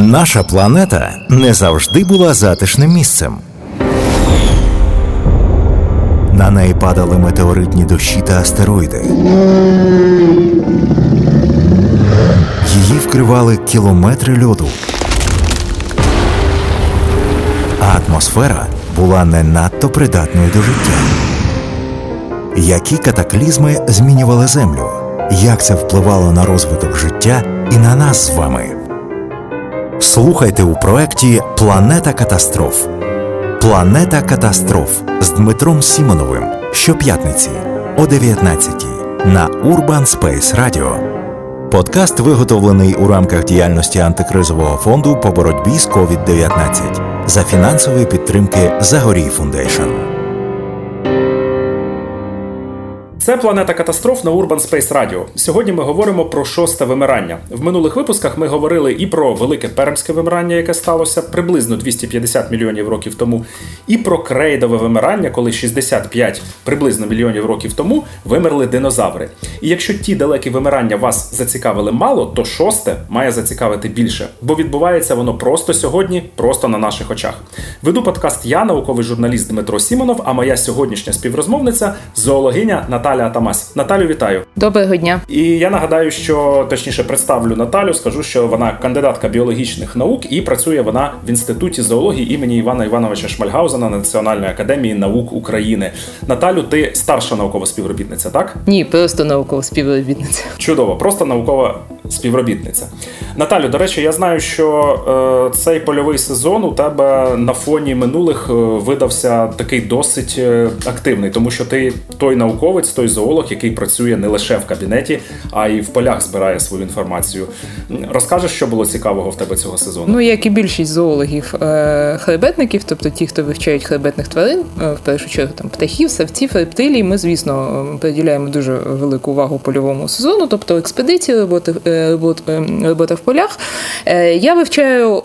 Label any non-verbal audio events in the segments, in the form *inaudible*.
Наша планета не завжди була затишним місцем. На неї падали метеоритні дощі та астероїди. Її вкривали кілометри льоду. А атмосфера була не надто придатною до життя. Які катаклізми змінювали Землю? Як це впливало на розвиток життя і на нас з вами? Слухайте у проєкті Планета катастроф. Планета катастроф з Дмитром Сімоновим щоп'ятниці о 19 на Urban Space Radio. Подкаст виготовлений у рамках діяльності антикризового фонду по боротьбі з COVID-19 за фінансової підтримки Zagoriy Foundation. Це планета катастроф на Urban Space Radio. Сьогодні ми говоримо про шосте вимирання. В минулих випусках ми говорили і про велике пермське вимирання, яке сталося приблизно 250 мільйонів років тому, і про крейдове вимирання, коли 65 приблизно мільйонів років тому вимерли динозаври. І якщо ті далекі вимирання вас зацікавили мало, то шосте має зацікавити більше, бо відбувається воно просто сьогодні, просто на наших очах. Веду подкаст я, науковий журналіст Дмитро Сімонов, а моя сьогоднішня співрозмовниця зоологиня Наталя. Наталя Атамась. Наталю, вітаю. Доброго дня. І я нагадаю, що точніше представлю Наталю. Скажу, що вона кандидатка біологічних наук і працює вона в інституті зоології імені Івана Івановича Шмальгаузена Національної академії наук України. Наталю, ти старша наукова співробітниця, так? Ні, просто наукова співробітниця. Чудово, просто наукова співробітниця. Наталю, до речі, я знаю, що е, цей польовий сезон у тебе на фоні минулих е, видався такий досить е, активний, тому що ти той науковець, той зоолог, який працює не лише в кабінеті, а й в полях збирає свою інформацію. Розкажеш, що було цікавого в тебе цього сезону? Ну, як і більшість зоологів хребетників, тобто ті, хто вивчають хребетних тварин, в першу чергу там птахів, савців, рептилій, ми, звісно, приділяємо дуже велику увагу польовому сезону, тобто експедиції, роботи, робота в полях. Е, я вивчаю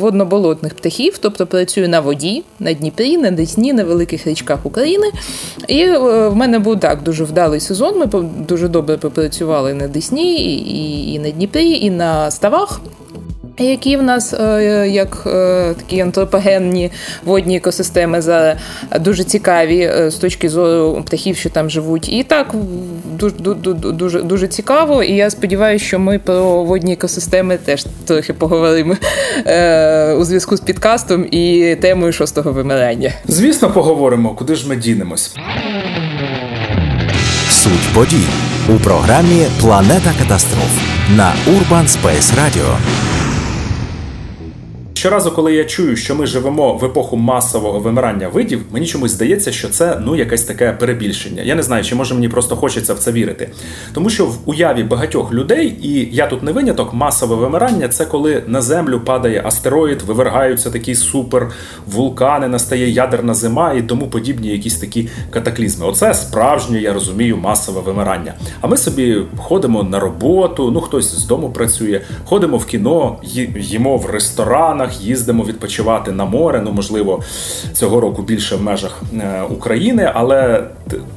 водноболотних птахів, тобто працюю на воді, на Дніпрі, на Десні, на великих річках України. І в мене був так дуже вдалий сезон. Ми дуже добре попрацювали на Десні, і на Дніпрі, і на ставах. Які в нас е, як е, такі антропогенні водні екосистеми за дуже цікаві е, з точки зору птахів, що там живуть, і так дуже дуже дуже цікаво. І я сподіваюся, що ми про водні екосистеми теж трохи поговоримо у зв'язку з підкастом і темою шостого вимирання. Звісно, поговоримо, куди ж ми дінемось. Суть подій у програмі Планета катастроф на Urban Space Radio. Щоразу, коли я чую, що ми живемо в епоху масового вимирання видів, мені чомусь здається, що це ну якесь таке перебільшення. Я не знаю, чи може мені просто хочеться в це вірити. Тому що в уяві багатьох людей, і я тут не виняток, масове вимирання це коли на землю падає астероїд, вивергаються такі супер вулкани, настає ядерна зима і тому подібні якісь такі катаклізми. Оце справжнє, я розумію, масове вимирання. А ми собі ходимо на роботу, ну хтось з дому працює, ходимо в кіно, їмо в ресторанах їздимо відпочивати на море. Ну можливо, цього року більше в межах е, України, але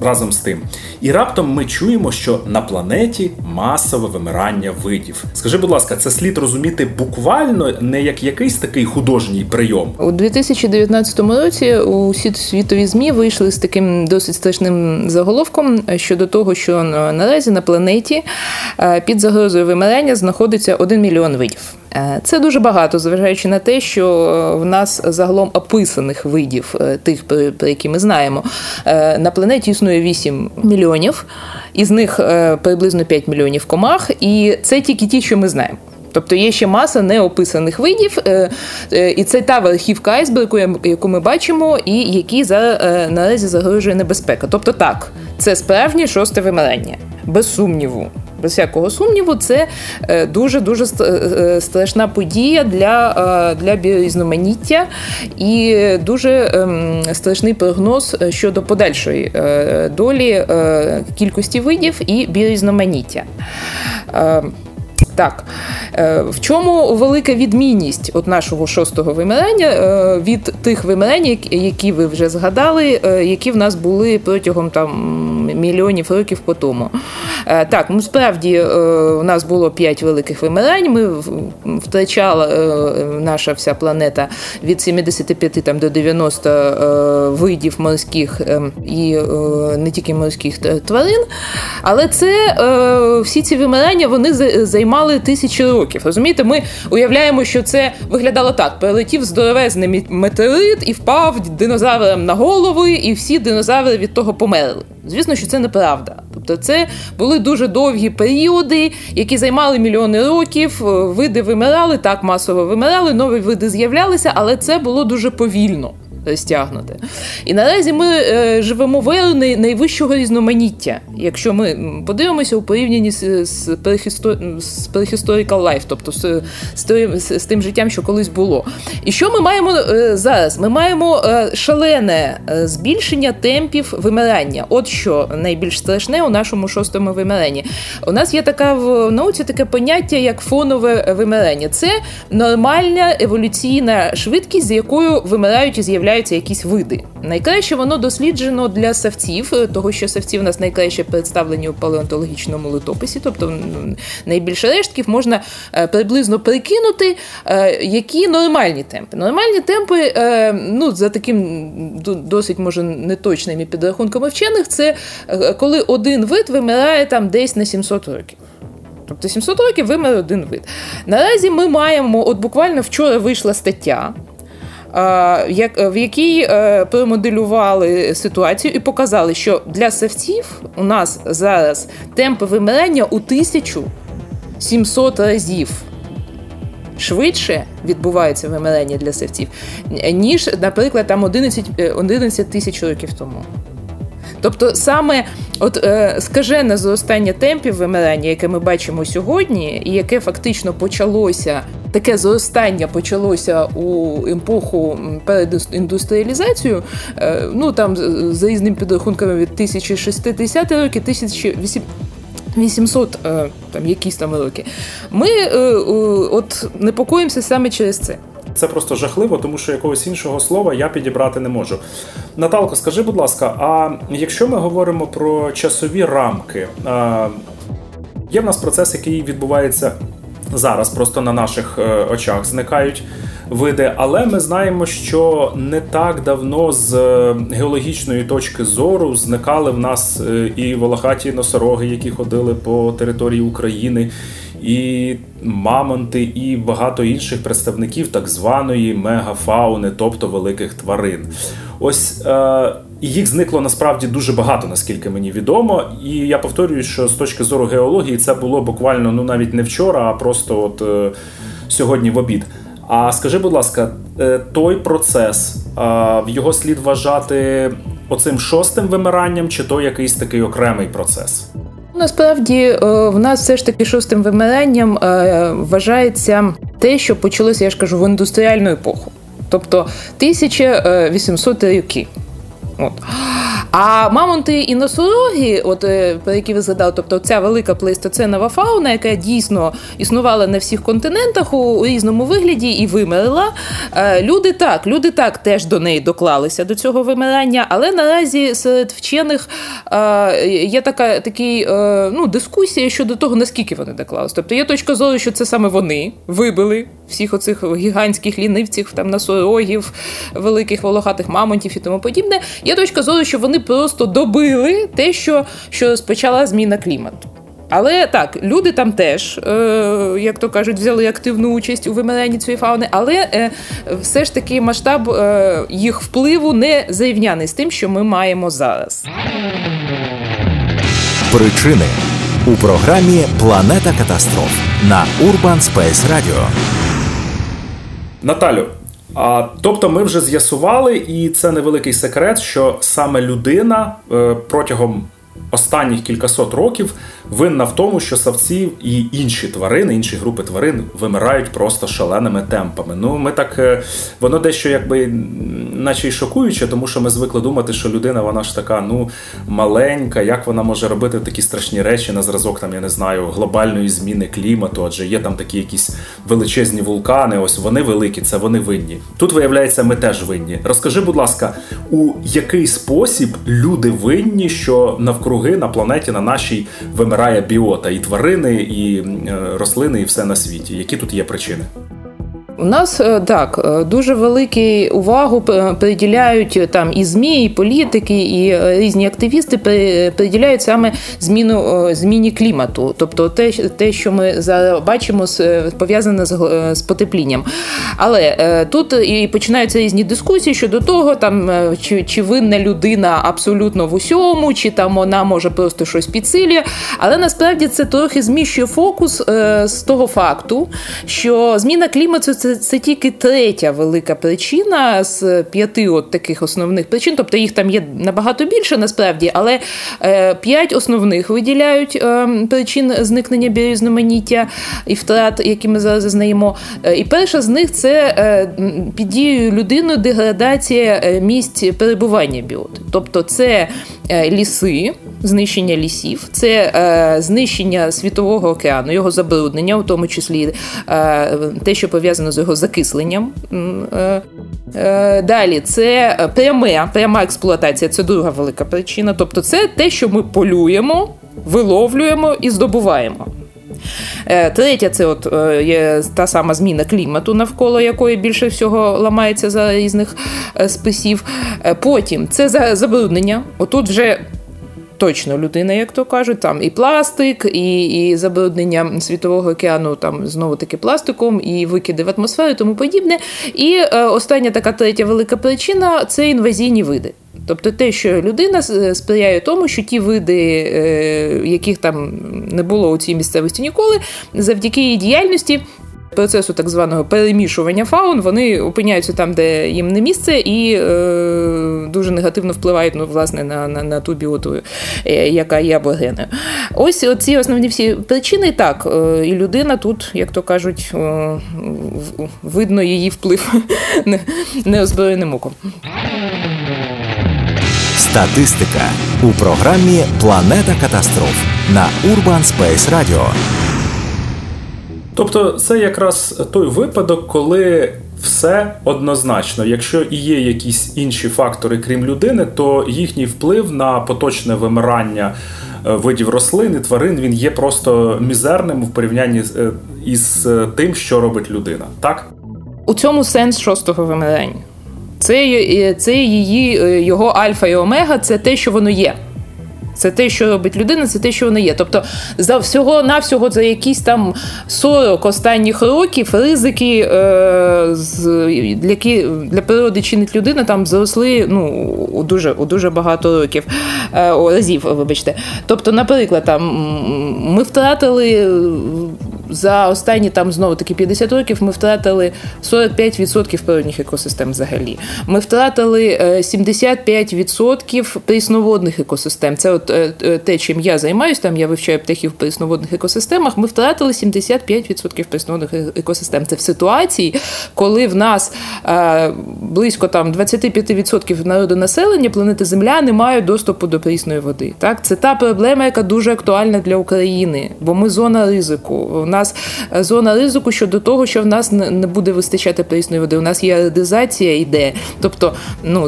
разом з тим. І раптом ми чуємо, що на планеті масове вимирання видів. Скажи, будь ласка, це слід розуміти буквально не як якийсь такий художній прийом у 2019 році. Усі світові змі вийшли з таким досить страшним заголовком щодо того, що наразі на планеті е, під загрозою вимирання знаходиться один мільйон видів. Е, це дуже багато, зважаючи на те, що в нас загалом описаних видів, е, тих, про які ми знаємо, е, на планеті існує 8 мільйонів, із них приблизно 5 мільйонів комах, і це тільки ті, що ми знаємо. Тобто є ще маса неописаних видів, і це та верхівка айсбергу, яку ми бачимо, і які за наразі загрожує небезпека. Тобто, так, це справжнє шосте вимирання, без сумніву без всякого сумніву, це дуже дуже страшна подія для для біорізноманіття і дуже ем, страшний прогноз щодо подальшої е, долі е, кількості видів і біорізноманіття. Так. Е, в чому велика відмінність от нашого шостого вимирання е, від тих вимирань, які ви вже згадали, е, які в нас були протягом там мільйонів років по тому? Так, ну справді у нас було п'ять великих вимирань. Ми втрачала наша вся планета від 75 там, до 90 видів морських і не тільки морських тварин. Але це всі ці вимирання вони займали тисячі років. Розумієте, ми уявляємо, що це виглядало так: прилетів здоровезний метеорит і впав динозаврам на голови, і всі динозаври від того померли. Звісно, що це неправда. Тобто, це були дуже довгі періоди, які займали мільйони років. Види вимирали, так масово вимирали, нові види з'являлися, але це було дуже повільно стягнути. І наразі ми е, живемо в еру найвищого різноманіття. Якщо ми подивимося у порівнянні з, з, prehistorical life, тобто з, з, з тим життям, що колись було. І що ми маємо е, зараз? Ми маємо е, шалене е, збільшення темпів вимирання. От що найбільш страшне у нашому шостому вимиранні. У нас є така в науці таке поняття, як фонове вимирання. Це нормальна еволюційна швидкість, з якою вимирають і з'являються з'являються якісь види. Найкраще воно досліджено для ссавців, е, того що ссавці в нас найкраще представлені у палеонтологічному літописі, тобто найбільше рештків можна е, приблизно прикинути, е, які нормальні темпи. Нормальні темпи, ну за таким досить може неточними підрахунками вчених, це коли один вид вимирає там десь на 700 років. Тобто 700 років вимер один вид. Наразі ми маємо, от буквально вчора вийшла стаття в якій е, промоделювали ситуацію і показали, що для савців у нас зараз темпи вимирання у 1700 разів. Швидше відбувається вимирання для севців, ніж, наприклад, там 11 11 е, тисяч років тому. Тобто саме от е, скажене зростання темпів вимирання, яке ми бачимо сьогодні, і яке фактично почалося, таке зростання почалося у епоху перед індустріалізацією, е, ну там за різними підрахунками від 1060 років, 1800 800 е, там якісь там роки. Ми е, от непокоїмося саме через це. Це просто жахливо, тому що якогось іншого слова я підібрати не можу. Наталко, скажи, будь ласка, а якщо ми говоримо про часові рамки, є в нас процес, який відбувається зараз, просто на наших е, очах зникають види, але ми знаємо, що не так давно з е, геологічної точки зору зникали в нас е, і волохаті носороги, які ходили по території України і мамонти, і багато інших представників так званої мегафауни, тобто великих тварин. Ось е, їх зникло насправді дуже багато, наскільки мені відомо. І я повторюю, що з точки зору геології це було буквально ну навіть не вчора, а просто от е, сьогодні в обід. А скажи, будь ласка, е, той процес е, в його слід вважати оцим шостим вимиранням, чи то якийсь такий окремий процес? Насправді е, в нас все ж таки шостим вимиранням е, вважається те, що почалося, я ж кажу, в індустріальну епоху, тобто 1800 роки. От. А мамонти і носороги, от е, про які ви згадали, тобто ця велика плейстоценова фауна, яка дійсно існувала на всіх континентах у, різному вигляді і вимерла. Е, люди так, люди так теж до неї доклалися до цього вимирання, але наразі серед вчених е, є така такий, ну, дискусія щодо того, наскільки вони доклалися. Тобто є точка зору, що це саме вони вибили всіх оцих гігантських лінивців, там носорогів, великих волохатих мамонтів і тому подібне. Є точка зору, що вони просто добили те, що що розпочала зміна клімату. Але так, люди там теж, е, як то кажуть, взяли активну участь у вимиренні цієї фауни, але е, все ж таки масштаб е, їх впливу не зрівняний з тим, що ми маємо зараз. Причини у програмі Планета катастроф на Urban Space Radio. Наталю, а, Тобто ми вже з'ясували, і це невеликий секрет, що саме людина е, протягом останніх кількасот років винна в тому, що савці і інші тварини, інші групи тварин вимирають просто шаленими темпами. Ну, ми так е, воно дещо якби наче й шокуюче, тому що ми звикли думати, що людина вона ж така ну маленька, як вона може робити такі страшні речі на зразок, там я не знаю, глобальної зміни клімату, адже є там такі якісь величезні вулкани. Ось вони великі, це вони винні. Тут виявляється, ми теж винні. Розкажи, будь ласка, у який спосіб люди винні, що навкруги на планеті на нашій вимирає біота, і тварини, і е, рослини, і все на світі. Які тут є причини? У нас е, так е, дуже велику увагу приділяють е, там і змі, і політики, і різні активісти приділяють саме зміну зміні клімату, тобто те, те, що ми зараз бачимо, пов'язане з, з потеплінням. Але тут і починаються різні дискусії щодо того, там чи, чи винна людина абсолютно в усьому, чи там вона може просто щось підсилює. Але насправді це трохи зміщує фокус з того факту, що зміна клімату це це це тільки третя велика причина з п'яти от таких основних причин. Тобто їх там є набагато більше насправді, але е, п'ять основних виділяють е, причин зникнення біорізноманіття і втрат, які ми зараз зазнаємо. Е, і перша з них це під дією людини деградація місць перебування біоти. Тобто це ліси, знищення лісів, це знищення світового океану, його забруднення, у тому числі те, що пов'язано з його закисленням. Е, е, далі це пряме, пряма експлуатація це друга велика причина. Тобто, це те, що ми полюємо, виловлюємо і здобуваємо. Е, третя це от є та сама зміна клімату, навколо якої більше всього ламається за різних списів. Потім це забруднення. Отут вже точно людина, як то кажуть, там і пластик, і і забруднення світового океану, там знову таки пластиком, і викиди в атмосферу, тому подібне. І е, остання така третя велика причина це інвазійні види. Тобто те, що людина сприяє тому, що ті види, е, яких там не було у цій місцевості ніколи, завдяки її діяльності процесу так званого перемішування фаун, вони опиняються там, де їм не місце, і е, дуже негативно впливають ну, власне, на на, на ту біоту, е, яка є аборигеною. Ось ці основні всі причини так. Е, і людина тут, як то кажуть, е, видно її вплив *laughs* неозброєним оком. Статистика у програмі Планета катастроф на Urban Space Radio. Тобто, це якраз той випадок, коли все однозначно. Якщо і є якісь інші фактори, крім людини, то їхній вплив на поточне вимирання е, видів рослин і тварин він є просто мізерним в порівнянні е, із е, тим, що робить людина. Так у цьому сенс шостого вимирання. Це це її його альфа і омега, це те, що воно є. Це те, що робить людина, це те, що вона є. Тобто, за всього навсього за якісь там 40 останніх років ризики е, з, для для природи чинить людина там зросли ну, у дуже у дуже багато років е, разів. Вибачте. Тобто, наприклад, там ми втратили за останні там знову таки 50 років ми втратили 45% природних екосистем взагалі. Ми втратили 75% е, прісноводних екосистем. Це от е, е, те, чим я займаюся, там я вивчаю птахів в прісноводних екосистемах. Ми втратили 75% прісноводних екосистем. Це в ситуації, коли в нас близько там 25% народу населення планети Земля не мають доступу до прісної води. Так, це та проблема, яка дуже актуальна для України, бо ми зона ризику нас е, зона ризику щодо того, що в нас не буде вистачати прісної води. У нас є аеродизація йде, тобто ну,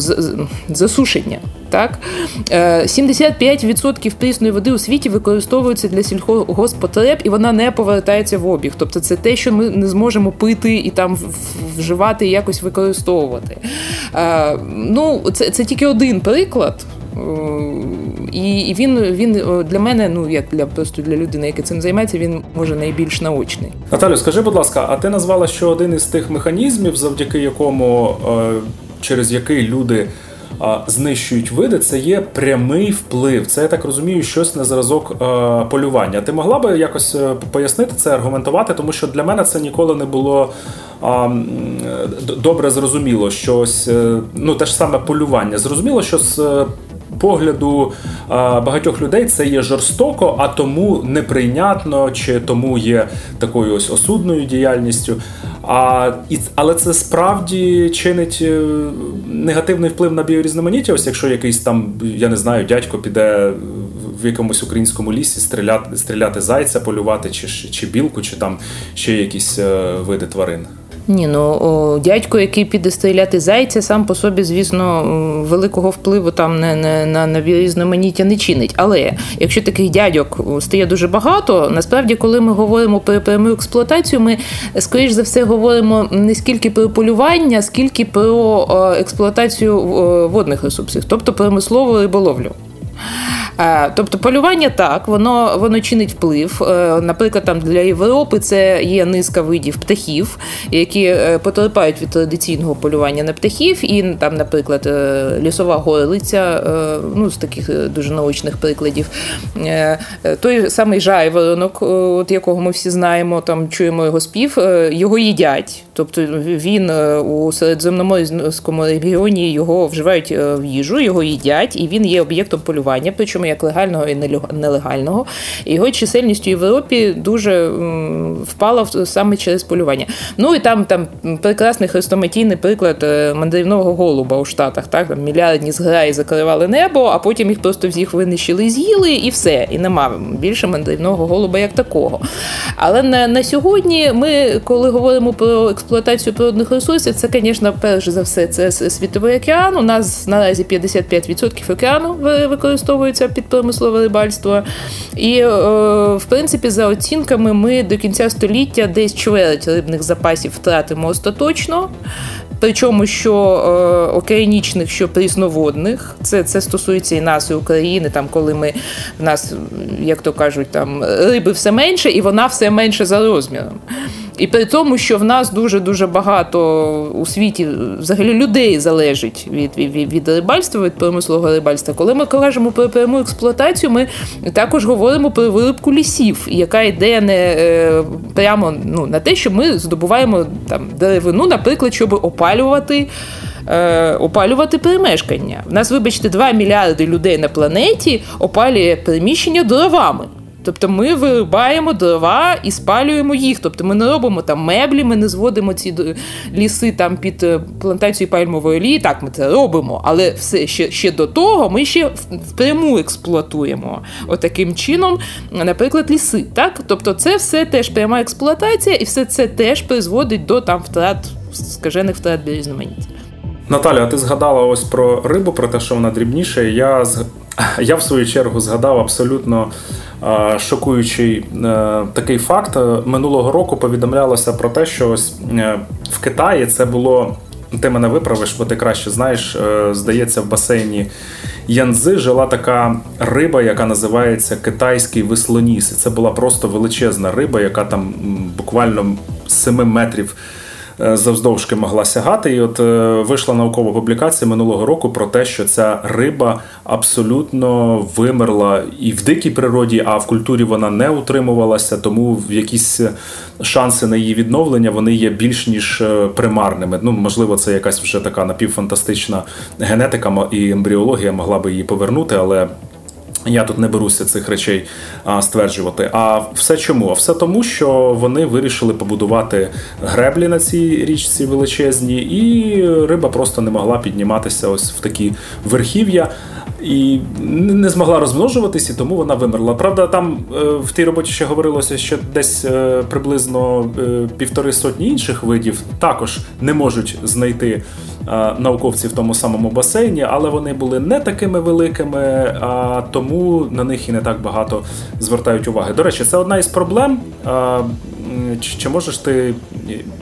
засушення. Так 75% е, прісної води у світі використовується для сільхозпотреб, і вона не повертається в обіг. Тобто, це те, що ми не зможемо пити і там вживати і якось використовувати. Е, ну, це, це тільки один приклад. І і він він для мене, ну як для просто для людини, яка цим займається, він може найбільш наочний. Наталю, скажи, будь ласка, а ти назвала, що один із тих механізмів, завдяки якому е, через який люди знищують види, це є прямий вплив. Це я так розумію, щось на зразок е, полювання. Ти могла би якось е, пояснити це, аргументувати, тому що для мене це ніколи не було добре зрозуміло. Щось, ну те ж саме полювання. Зрозуміло, що з погляду багатьох людей це є жорстоко, а тому неприйнятно, чи тому є такою ось осудною діяльністю. А, і, Але це справді чинить е, негативний вплив на біорізноманіття. Ось якщо якийсь там, я не знаю, дядько піде в якомусь українському лісі стріляти, стріляти зайця, полювати, чи, чи білку, чи там ще якісь е, види тварин. Ні, ну о, дядько, який піде стріляти зайця, сам по собі, звісно, великого впливу там не, не на, на різноманіття не чинить. Але якщо таких дядьок стає дуже багато, насправді, коли ми говоримо про пряму експлуатацію, ми скоріш за все говоримо не скільки про полювання, скільки про експлуатацію водних ресурсів, тобто промислову риболовлю. Е, тобто полювання так, воно воно чинить вплив. Е, наприклад, там для Європи це є низка видів птахів, які е, потерпають від традиційного полювання на птахів, і там, наприклад, лісова горлиця, ну з таких дуже научних прикладів. Той самий жайворонок, от якого ми всі знаємо, там чуємо його спів, його їдять. Тобто він у середземноморському регіоні його вживають в їжу, його їдять, і він є об'єктом полювання, причому як легального і нелегального. Його чисельність у Європі дуже впала саме через полювання. Ну і там там прекрасний хрестоматійний приклад е, мандрівного голуба у Штатах. Так там мільярдні зграї закривали небо, а потім їх просто всіх винищили з'їли, і все. І нема більше мандрівного голуба як такого. Але на, на сьогодні ми, коли говоримо про експлуатацію природних ресурсів, це, звісно, перш за все, це світовий океан. У нас наразі 55% океану використовується під промислове рибальство. І, е, в принципі, за оцінками, ми до кінця століття десь чверть рибних запасів втратимо остаточно. Причому що е, океанічних, що прісноводних, це це стосується і нас, і України, там коли ми в нас, як то кажуть, там риби все менше, і вона все менше за розміром. І при тому, що в нас дуже дуже багато у світі взагалі людей залежить від від, від рибальства, від промислового рибальства. Коли ми кажемо про пряму експлуатацію, ми також говоримо про вирубку лісів, яка йде не е, прямо ну, на те, що ми здобуваємо там деревину, наприклад, щоб опалювати. Е, опалювати перемешкання. У нас, вибачте, 2 мільярди людей на планеті опалює приміщення дровами. Тобто ми вирубаємо дрова і спалюємо їх. Тобто ми не робимо там меблі, ми не зводимо ці ліси там під е, плантацію пальмової олії. Так, ми це робимо, але все ще ще до того ми ще впряму експлуатуємо отаким чином, наприклад, ліси. Так, тобто, це все теж пряма експлуатація, і все це теж призводить до там втрат скажених втрат різноманіття. Наталя, ти згадала ось про рибу, про те, що вона дрібніша. Я *laughs* я в свою чергу згадав абсолютно шокуючий е, такий факт. Минулого року повідомлялося про те, що ось е, в Китаї це було. Ти мене виправиш, бо ти краще знаєш. Е, здається, в басейні Янзи жила така риба, яка називається китайський веслоніс. І це була просто величезна риба, яка там буквально 7 метрів Е, завздовжки могла сягати. І от е, вийшла наукова публікація минулого року про те, що ця риба абсолютно вимерла і в дикій природі, а в культурі вона не утримувалася, тому в якісь шанси на її відновлення вони є більш ніж е, примарними. Ну, можливо, це якась вже така напівфантастична генетика і ембріологія могла би її повернути, але. Я тут не беруся цих речей а, стверджувати. А все чому? А все тому, що вони вирішили побудувати греблі на цій річці величезні, і риба просто не могла підніматися ось в такі верхів'я і не змогла розмножуватись, і тому вона вимерла. Правда, там е, в тій роботі ще говорилося, що десь е, приблизно е, півтори сотні інших видів також не можуть знайти науковці в тому самому басейні, але вони були не такими великими, а тому на них і не так багато звертають уваги. До речі, це одна із проблем. Чи можеш ти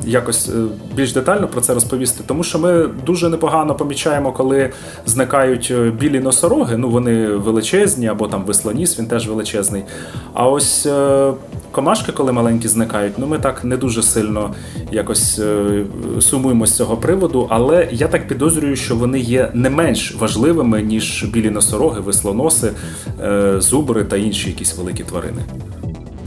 якось більш детально про це розповісти? Тому що ми дуже непогано помічаємо, коли зникають білі носороги. Ну вони величезні, або там веслоніс, він теж величезний. А ось комашки, коли маленькі зникають, ну ми так не дуже сильно якось е, сумуємо з цього приводу. Але я так підозрюю, що вони є не менш важливими, ніж білі носороги, веслоноси, е, зубри та інші якісь великі тварини.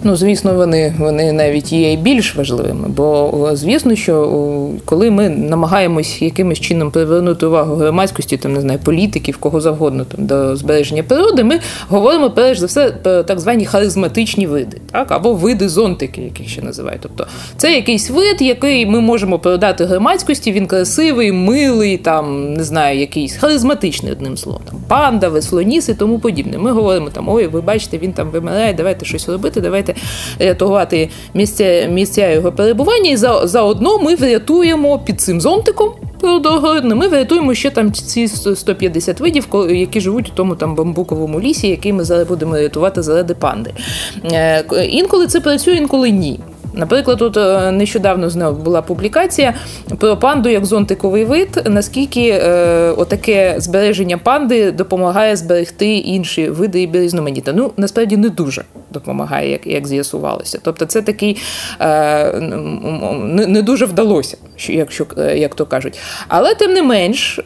Ну, звісно, вони вони навіть є і більш важливими. Бо звісно, що коли ми намагаємось якимось чином привернути увагу громадськості, там не знаю, політиків, кого завгодно там до збереження природи, ми говоримо перш за все про так звані харизматичні види, так або види зонтики, яких ще називають. Тобто це якийсь вид, який ми можемо передати громадськості. Він красивий, милий, там не знаю, якийсь харизматичний одним словом. Там панда, веслоніс і тому подібне. Ми говоримо там: ой, ви бачите, він там вимирає, давайте щось робити, давайте давайте рятувати місця місця його перебування, і за, заодно ми врятуємо під цим зонтиком. Ми врятуємо ще там ці 150 видів, які живуть у тому там бамбуковому лісі, який ми зараз будемо рятувати заради панди. Е, інколи це працює, інколи ні. Наприклад, тут е, нещодавно знову була публікація про панду як зонтиковий вид, наскільки е, отаке збереження панди допомагає зберегти інші види і різноманіття. Ну насправді не дуже допомагає, як як з'ясувалося. Тобто, це такий е, не, не дуже вдалося, якщо е, як то кажуть. Але тим не менш, е,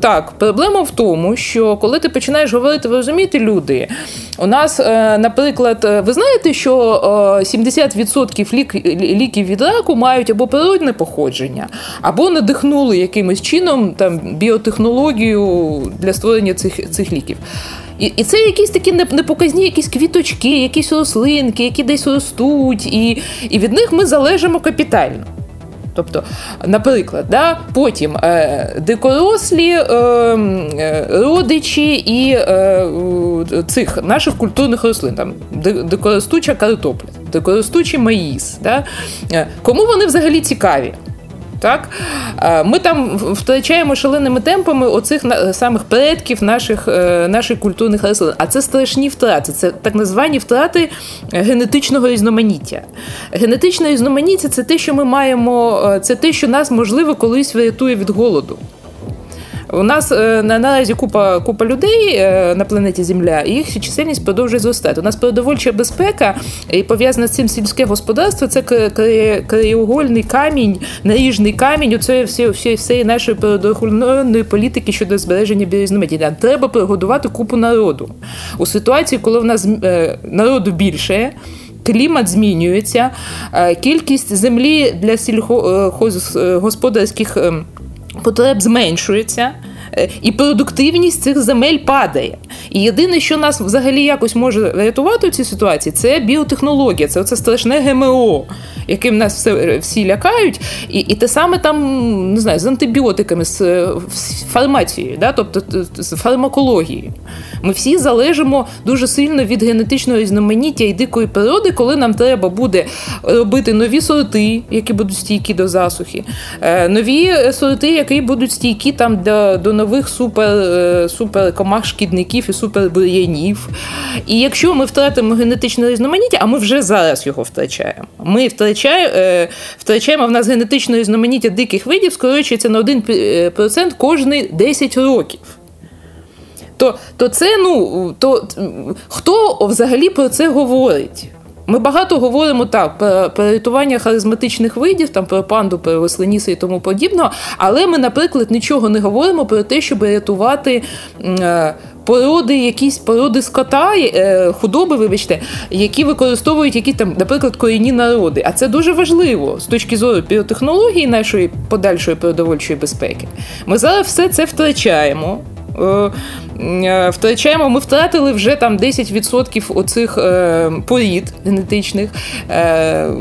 так, проблема в тому, що коли ти починаєш говорити, ви розумієте, люди, у нас, е, наприклад, ви знаєте, що 70% лік, ліків від раку мають або природне походження, або надихнули якимось чином там біотехнологію для створення цих, цих ліків. І і це якісь такі непоказні, якісь квіточки, якісь рослинки, які десь ростуть, і, і від них ми залежимо капітально. Тобто, наприклад, да, потім е, дикорослі е, е, родичі і е, цих наших культурних рослин, там дикоростуча картопля, дикоростучий маїс. Да, е, Кому вони взагалі цікаві? Так? Ми там втрачаємо шаленими темпами оцих самих предків наших е, наших культурних рослин. А це страшні втрати, це так звані втрати генетичного різноманіття. Генетичне різноманіття це те, що ми маємо, е, це те, що нас можливо колись врятує від голоду. У нас е, наразі купа купа людей е, на планеті Земля, і їх чисельність продовжує зростати. У нас продовольча безпека і пов'язана з цим сільське господарство. Це краєугольний камінь, наріжний камінь. У всі, всієї нашої природоохоронної політики щодо збереження біорізноманіття. Треба прогодувати купу народу у ситуації, коли в нас е, народу більше. Клімат змінюється, кількість землі для сільськогосподарських ем, потреб зменшується. Е, і продуктивність цих земель падає. І єдине, що нас взагалі якось може рятувати в цій ситуації, це біотехнологія, це оце страшне ГМО, яким нас все, всі лякають. І і те саме там не знаю, з антибіотиками, з, з фармацією, да? тобто з фармакологією. Ми всі залежимо дуже сильно від генетичного різноманіття і дикої природи, коли нам треба буде робити нові сорти, які будуть стійкі до засухи, е, нові сорти, які будуть стійкі там до, до нових супер е, супер комах шкідників і супербур'янів. І якщо ми втратимо генетичне різноманіття, а ми вже зараз його втрачаємо. Ми втрачаємо, е, втрачаємо в нас генетичне різноманіття диких видів, скорочується на 1% кожні 10 років. То то це, ну, то хто взагалі про це говорить? Ми багато говоримо так про, рятування харизматичних видів, там про панду, про рослиніси і тому подібного, але ми, наприклад, нічого не говоримо про те, щоб рятувати. Е, породи, якісь породи скота, е, худоби, вибачте, які використовують які там, наприклад, корінні народи. А це дуже важливо з точки зору біотехнології нашої подальшої продовольчої безпеки. Ми зараз все це втрачаємо. Е, е, втрачаємо, ми втратили вже там 10% оцих е, порід генетичних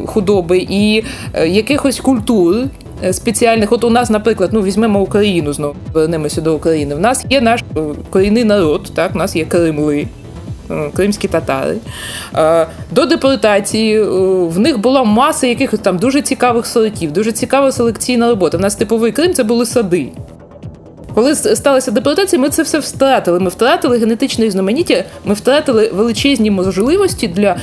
худоби і якихось культур. Спеціальних, от у нас, наприклад, ну візьмемо Україну знову повернемося до України. В нас є наш корінний народ, так, у нас є Кримли, кримські татари. До депортації в них була маса якихось там дуже цікавих сортів, дуже цікава селекційна робота. У нас типовий Крим це були сади. Коли сталася депортація, ми це все втратили. Ми втратили генетичне різноманіття, ми втратили величезні можливості для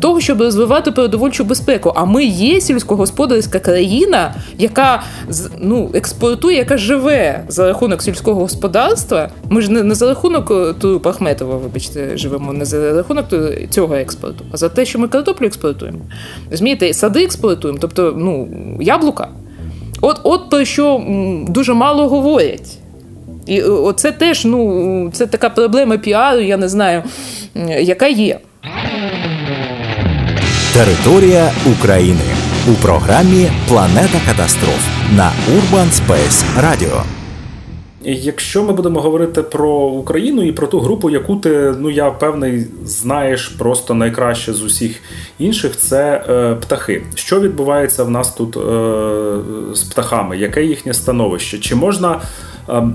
того, щоб розвивати продовольчу безпеку. А ми є сільськогосподарська країна, яка ну, експортує, яка живе за рахунок сільського господарства. Ми ж не, не за рахунок е, Туру Пахметова, вибачте, живемо, не за рахунок цього експорту, а за те, що ми картоплю експортуємо. Розумієте, сади експортуємо, тобто ну, яблука. От от про що дуже мало говорять. І це теж ну, це така проблема піару, я не знаю, яка є. Територія України у програмі Планета катастроф на Urban Space Radio. Якщо ми будемо говорити про Україну і про ту групу, яку ти, ну я певний, знаєш просто найкраще з усіх інших, це е, птахи. Що відбувається в нас тут е, з птахами? Яке їхнє становище? Чи можна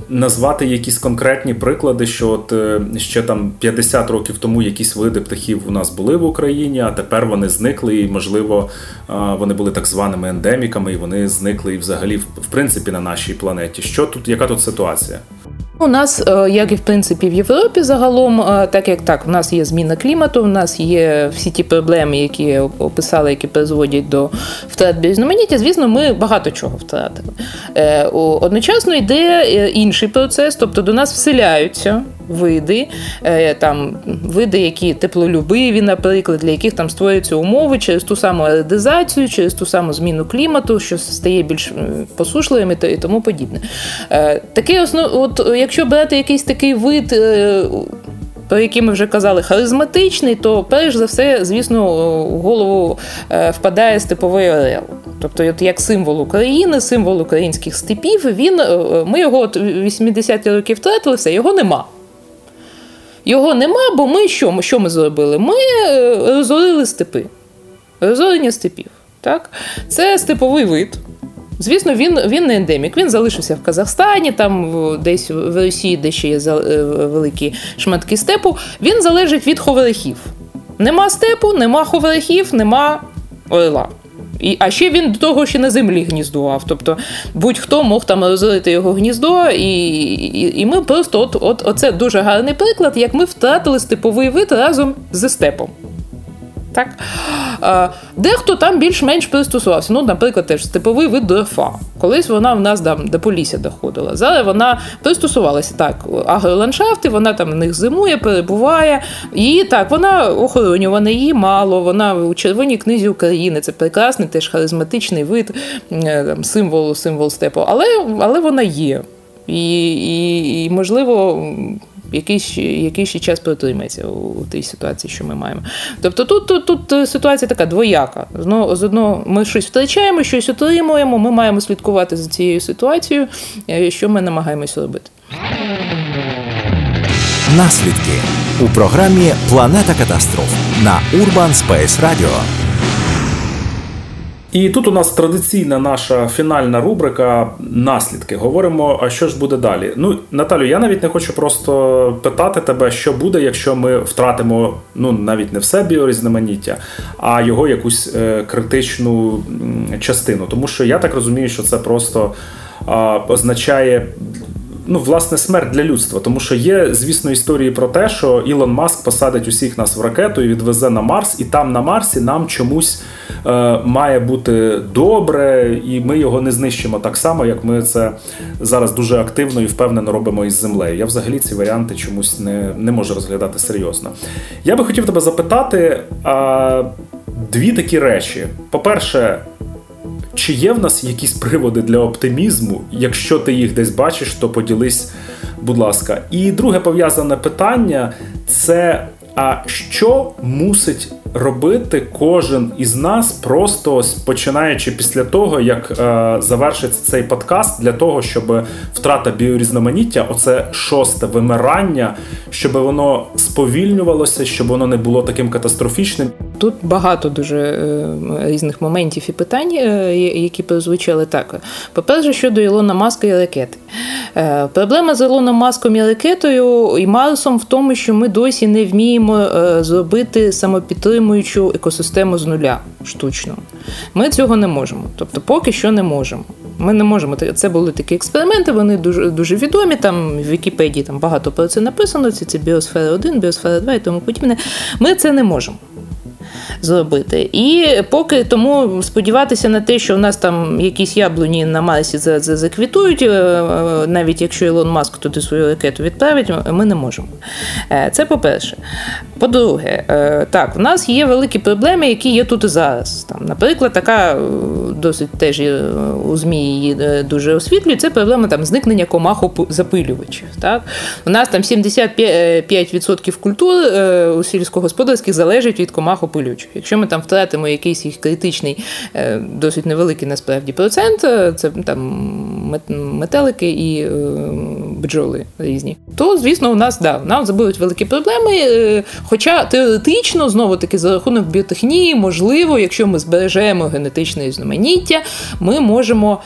назвати якісь конкретні приклади, що от е, ще там 50 років тому якісь види птахів у нас були в Україні, а тепер вони зникли, і можливо е, вони були так званими ендеміками, і вони зникли і взагалі в принципі на нашій планеті. Що тут, яка тут ситуація? У нас, е, як і в принципі в Європі, загалом, е, так як так, у нас є зміна клімату, у нас є всі ті проблеми, які описали, які призводять до втрат бізноманіття. звісно, ми багато чого втратили. Е, одночасно йде інший процес, тобто до нас вселяються види, там види, які теплолюбиві, наприклад, для яких там створюються умови через ту саму аредизацію, через ту саму зміну клімату, що стає більш посушливим і тому подібне. Таке основ... от якщо брати якийсь такий вид. Е, про який ми вже казали, харизматичний, то перш за все, звісно, в голову е, впадає степовий орел. Тобто, от як символ України, символ українських степів, він, е, ми його от 80-ті роки втратили, все, його нема. Його нема, бо ми що що ми зробили? Ми розорили степи. Розорення степів. Так? Це степовий вид. Звісно, він він не ендемік. Він залишився в Казахстані, там десь в Росії, де ще є е, великі шматки степу. Він залежить від ховрахів. Нема степу, нема ховрахів, нема орла. І, А ще він до того ще на землі гніздував. Тобто будь-хто мог там розлити його гніздо, і і, і ми просто от, от оце дуже гарний приклад, як ми втратили степовий вид разом зі степом. Так? Дехто там більш-менш пристосувався. Ну, наприклад, теж степовий вид дорфа. Колись вона в нас там до полісся доходила. Зараз вона пристосувалася так, агроландшафти, вона там в них зимує, перебуває. І так, вона охоронювана, її мало, вона у Червоній книзі України. Це прекрасний, теж харизматичний вид, е, там, символ символ степу. Але але вона є. І, і, і можливо якийсь якийсь час протримається у тій ситуації, що ми маємо. Тобто тут тут, тут ситуація така двояка. З одного ми щось втрачаємо, щось отримуємо, ми маємо слідкувати за цією ситуацією, е, що ми намагаємося робити. Наслідки у програмі Планета катастроф на Urban Space Radio. І тут у нас традиційна наша фінальна рубрика наслідки. Говоримо, а що ж буде далі. Ну, Наталю, я навіть не хочу просто питати тебе, що буде, якщо ми втратимо ну навіть не все біорізноманіття, а його якусь е, критичну частину. Тому що я так розумію, що це просто е, означає ну, власне, смерть для людства. Тому що є, звісно, історії про те, що Ілон Маск посадить усіх нас в ракету і відвезе на Марс, і там на Марсі нам чомусь е, має бути добре, і ми його не знищимо так само, як ми це зараз дуже активно і впевнено робимо із землею. Я взагалі ці варіанти чомусь не, не можу розглядати серйозно. Я би хотів тебе запитати. А, Дві такі речі. По-перше, чи є в нас якісь приводи для оптимізму? Якщо ти їх десь бачиш, то поділись, будь ласка. І друге пов'язане питання це а що мусить робити кожен із нас, просто починаючи після того, як е, завершиться цей подкаст, для того, щоб втрата біорізноманіття, оце шосте вимирання, щоб воно сповільнювалося, щоб воно не було таким катастрофічним. Тут багато дуже е, різних моментів і питань, е, які прозвучали так. По-перше, щодо Ілона Маска і ракети. Е, проблема з Ілоном Маском і ракетою і Марсом в тому, що ми досі не вміємо зробити самопідтримуючу екосистему з нуля штучно. Ми цього не можемо. Тобто, поки що не можемо. Ми не можемо. Це були такі експерименти, вони дуже дуже відомі. Там в Вікіпедії там багато про це написано. Це, це біосфера 1, біосфера 2 і тому подібне. Ми це не можемо зробити. І поки тому сподіватися на те, що у нас там якісь яблуні на Марсі заквітують, е, е, навіть якщо Ілон Маск туди свою ракету відправить, ми не можемо. Е, це по-перше. По-друге, так, в нас є великі проблеми, які є тут і зараз. Там, Наприклад, така досить теж у ЗМІ її дуже освітлює, це проблема там зникнення комахозапилювачів. Так? У нас там 75% культур у сільськогосподарських залежить від комахопилювачів розподіляючих. Якщо ми там втратимо якийсь їх критичний, е, досить невеликий насправді процент, е, це там метелики і е, бджоли різні, то звісно у нас да, нам забудуть великі проблеми. Хоча теоретично знову таки за рахунок біотехнії, можливо, якщо ми збережемо генетичне різноманіття, ми можемо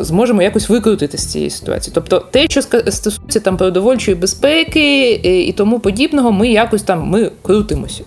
зможемо якось викрутити з цієї ситуації. Тобто, те, що стосується там продовольчої безпеки і тому подібного, ми якось там ми крутимося.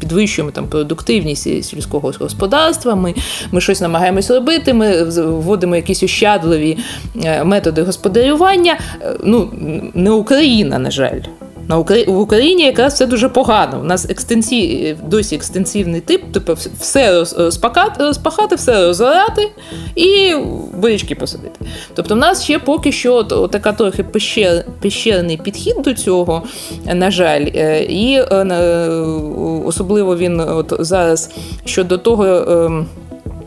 Підвищуємо там продуктивність сільського господарства, ми ми щось намагаємось робити, ми вводимо якісь ощадливі е, методи господарювання. Е, ну, не Україна, на жаль. На. В Україні якраз все дуже погано. У нас екстенсі... досі екстенсивний тип, типу все розпахати, розпахати, все розорати і бурячки посадити. Тобто, в нас ще поки що така трохи пещер... пещерний підхід до цього, на жаль, е, і е, особливо він от зараз щодо того.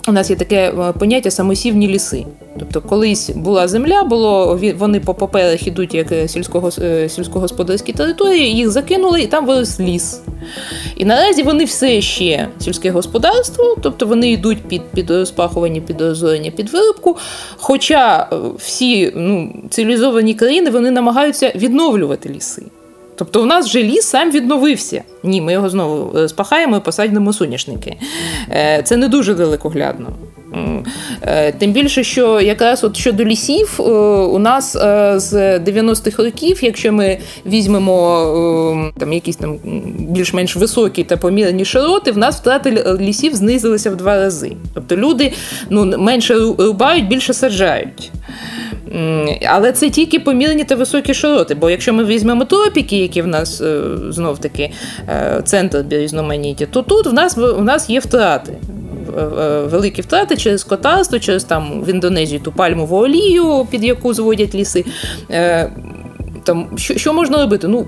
У нас є таке е, поняття самосівні ліси. Тобто, колись була земля, було вони по поперех ідуть як е, сільського, е, сільськогосподарські території, їх закинули, і там вирос ліс. І наразі вони все ще сільське господарство, тобто вони йдуть під під розпахування, під розорення, під виробку. Хоча всі ну, цивілізовані країни вони намагаються відновлювати ліси. Тобто у нас вже ліс сам відновився. Ні, ми його знову е, спахаємо і посадимо соняшники. Е, це не дуже далекоглядно. Е, тим більше, що якраз от щодо лісів, у нас з 90-х років, якщо ми візьмемо там якісь там більш-менш високі та помірні широти, в нас втрати лісів знизилися в два рази. Тобто люди ну, менше рубають, більше саджають. Але це тільки помірні та високі широти. Бо якщо ми візьмемо тропіки, які в нас е, знов таки е, центр різноманіття, то тут в нас в нас є втрати. Е, великі втрати через котарство, через там в Індонезії ту пальмову олію, під яку зводять ліси. Там, Що що можна робити? Ну,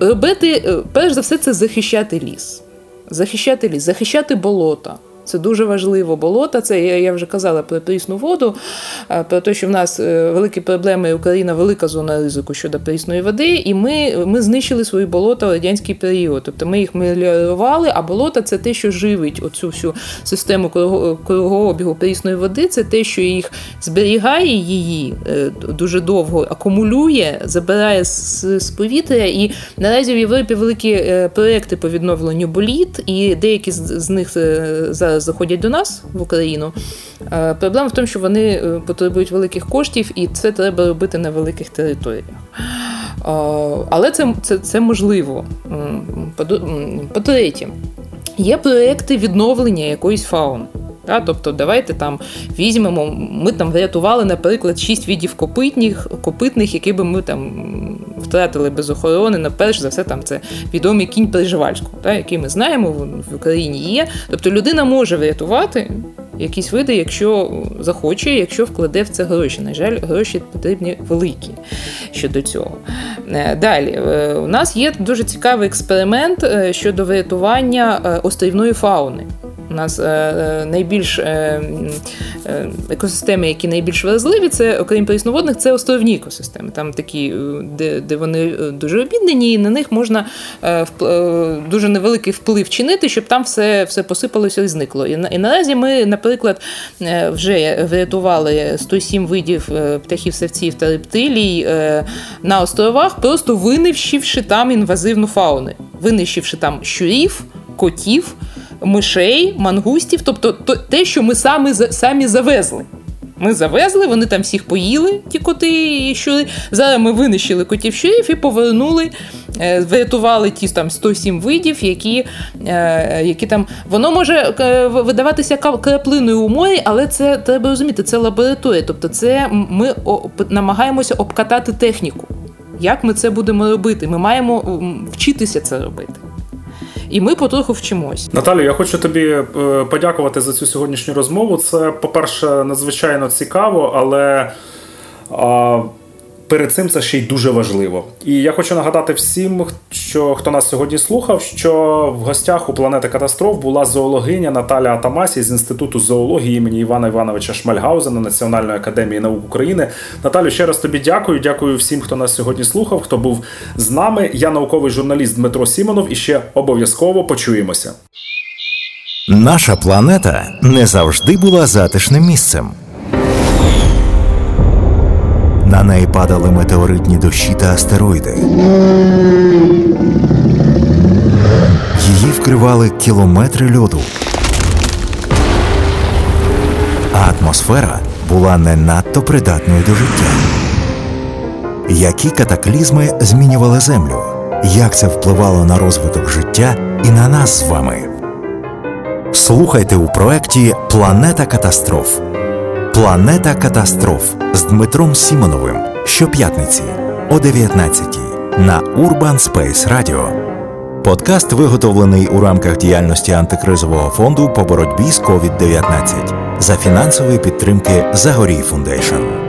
Робити, перш за все, це захищати ліс. Захищати ліс, захищати болота. Це дуже важливо. Болота, це я вже казала про прісну воду, про те, що в нас е, великі проблеми, Україна велика зона ризику щодо прісної води, і ми ми знищили свої болота в радянський період. Тобто ми їх меліорували, а болота це те, що живить оцю всю систему кругообігу прісної води, це те, що їх зберігає її е, дуже довго, акумулює, забирає з, повітря. І наразі в Європі великі е, проекти по відновленню боліт, і деякі з них зараз заходять до нас в Україну. Е, проблема в тому, що вони е, потребують великих коштів, і це треба робити на великих територіях. Але це, це, це можливо. По-третє, є проекти відновлення якоїсь фауни. Та, Тобто, давайте там візьмемо, ми там врятували, наприклад, шість видів копитних, копитних, які би ми там втратили без охорони. На перш за все, там це відомий кінь Приживальського, та, який ми знаємо, в Україні є. Тобто людина може врятувати якісь види, якщо захоче, якщо вкладе в це гроші. На жаль, гроші потрібні великі щодо цього. Е, далі, е, у нас є дуже цікавий експеримент е, щодо врятування острівної фауни. У нас е, найбільш е, е, екосистеми, які найбільш вразливі, це окрім прісноводних, це островні екосистеми. Там такі, де де вони дуже обіднені, і на них можна дуже невеликий вплив чинити, щоб там все все посипалося і зникло. І, і наразі ми, наприклад, вже врятували 107 видів птахів, савців та рептилій на островах, просто винищивши там інвазивну фауну, винищивши там щурів, котів мишей, мангустів, тобто те, що ми самі самі завезли. Ми завезли, вони там всіх поїли, ті коти і щури. Зараз ми винищили котів щурів і повернули, е, врятували ті там 107 видів, які е, які там. Воно може е, видаватися краплиною у морі, але це треба розуміти, це лабораторія. Тобто, це ми намагаємося обкатати техніку. Як ми це будемо робити? Ми маємо вчитися це робити і ми потроху вчимось. Наталю, я хочу тобі е, подякувати за цю сьогоднішню розмову. Це, по-перше, надзвичайно цікаво, але. Перед цим це ще й дуже важливо. І я хочу нагадати всім, що хто нас сьогодні слухав, що в гостях у планети катастроф була зоологиня Наталя Атамасі з інституту зоології імені Івана Івановича Шмальгаузена Національної академії наук України. Наталю, ще раз тобі дякую. Дякую всім, хто нас сьогодні слухав, хто був з нами. Я науковий журналіст Дмитро Сімонов і ще обов'язково почуємося. Наша планета не завжди була затишним місцем. На неї падали метеоритні дощі та астероїди. Її вкривали кілометри льоду. А атмосфера була не надто придатною до життя. Які катаклізми змінювали Землю? Як це впливало на розвиток життя і на нас з вами? Слухайте у проєкті Планета катастроф. Планета катастроф з Дмитром Сімоновим щоп'ятниці о 19 на Urban Space Radio. Подкаст виготовлений у рамках діяльності антикризового фонду по боротьбі з COVID-19 за фінансової підтримки Zagoriy Foundation.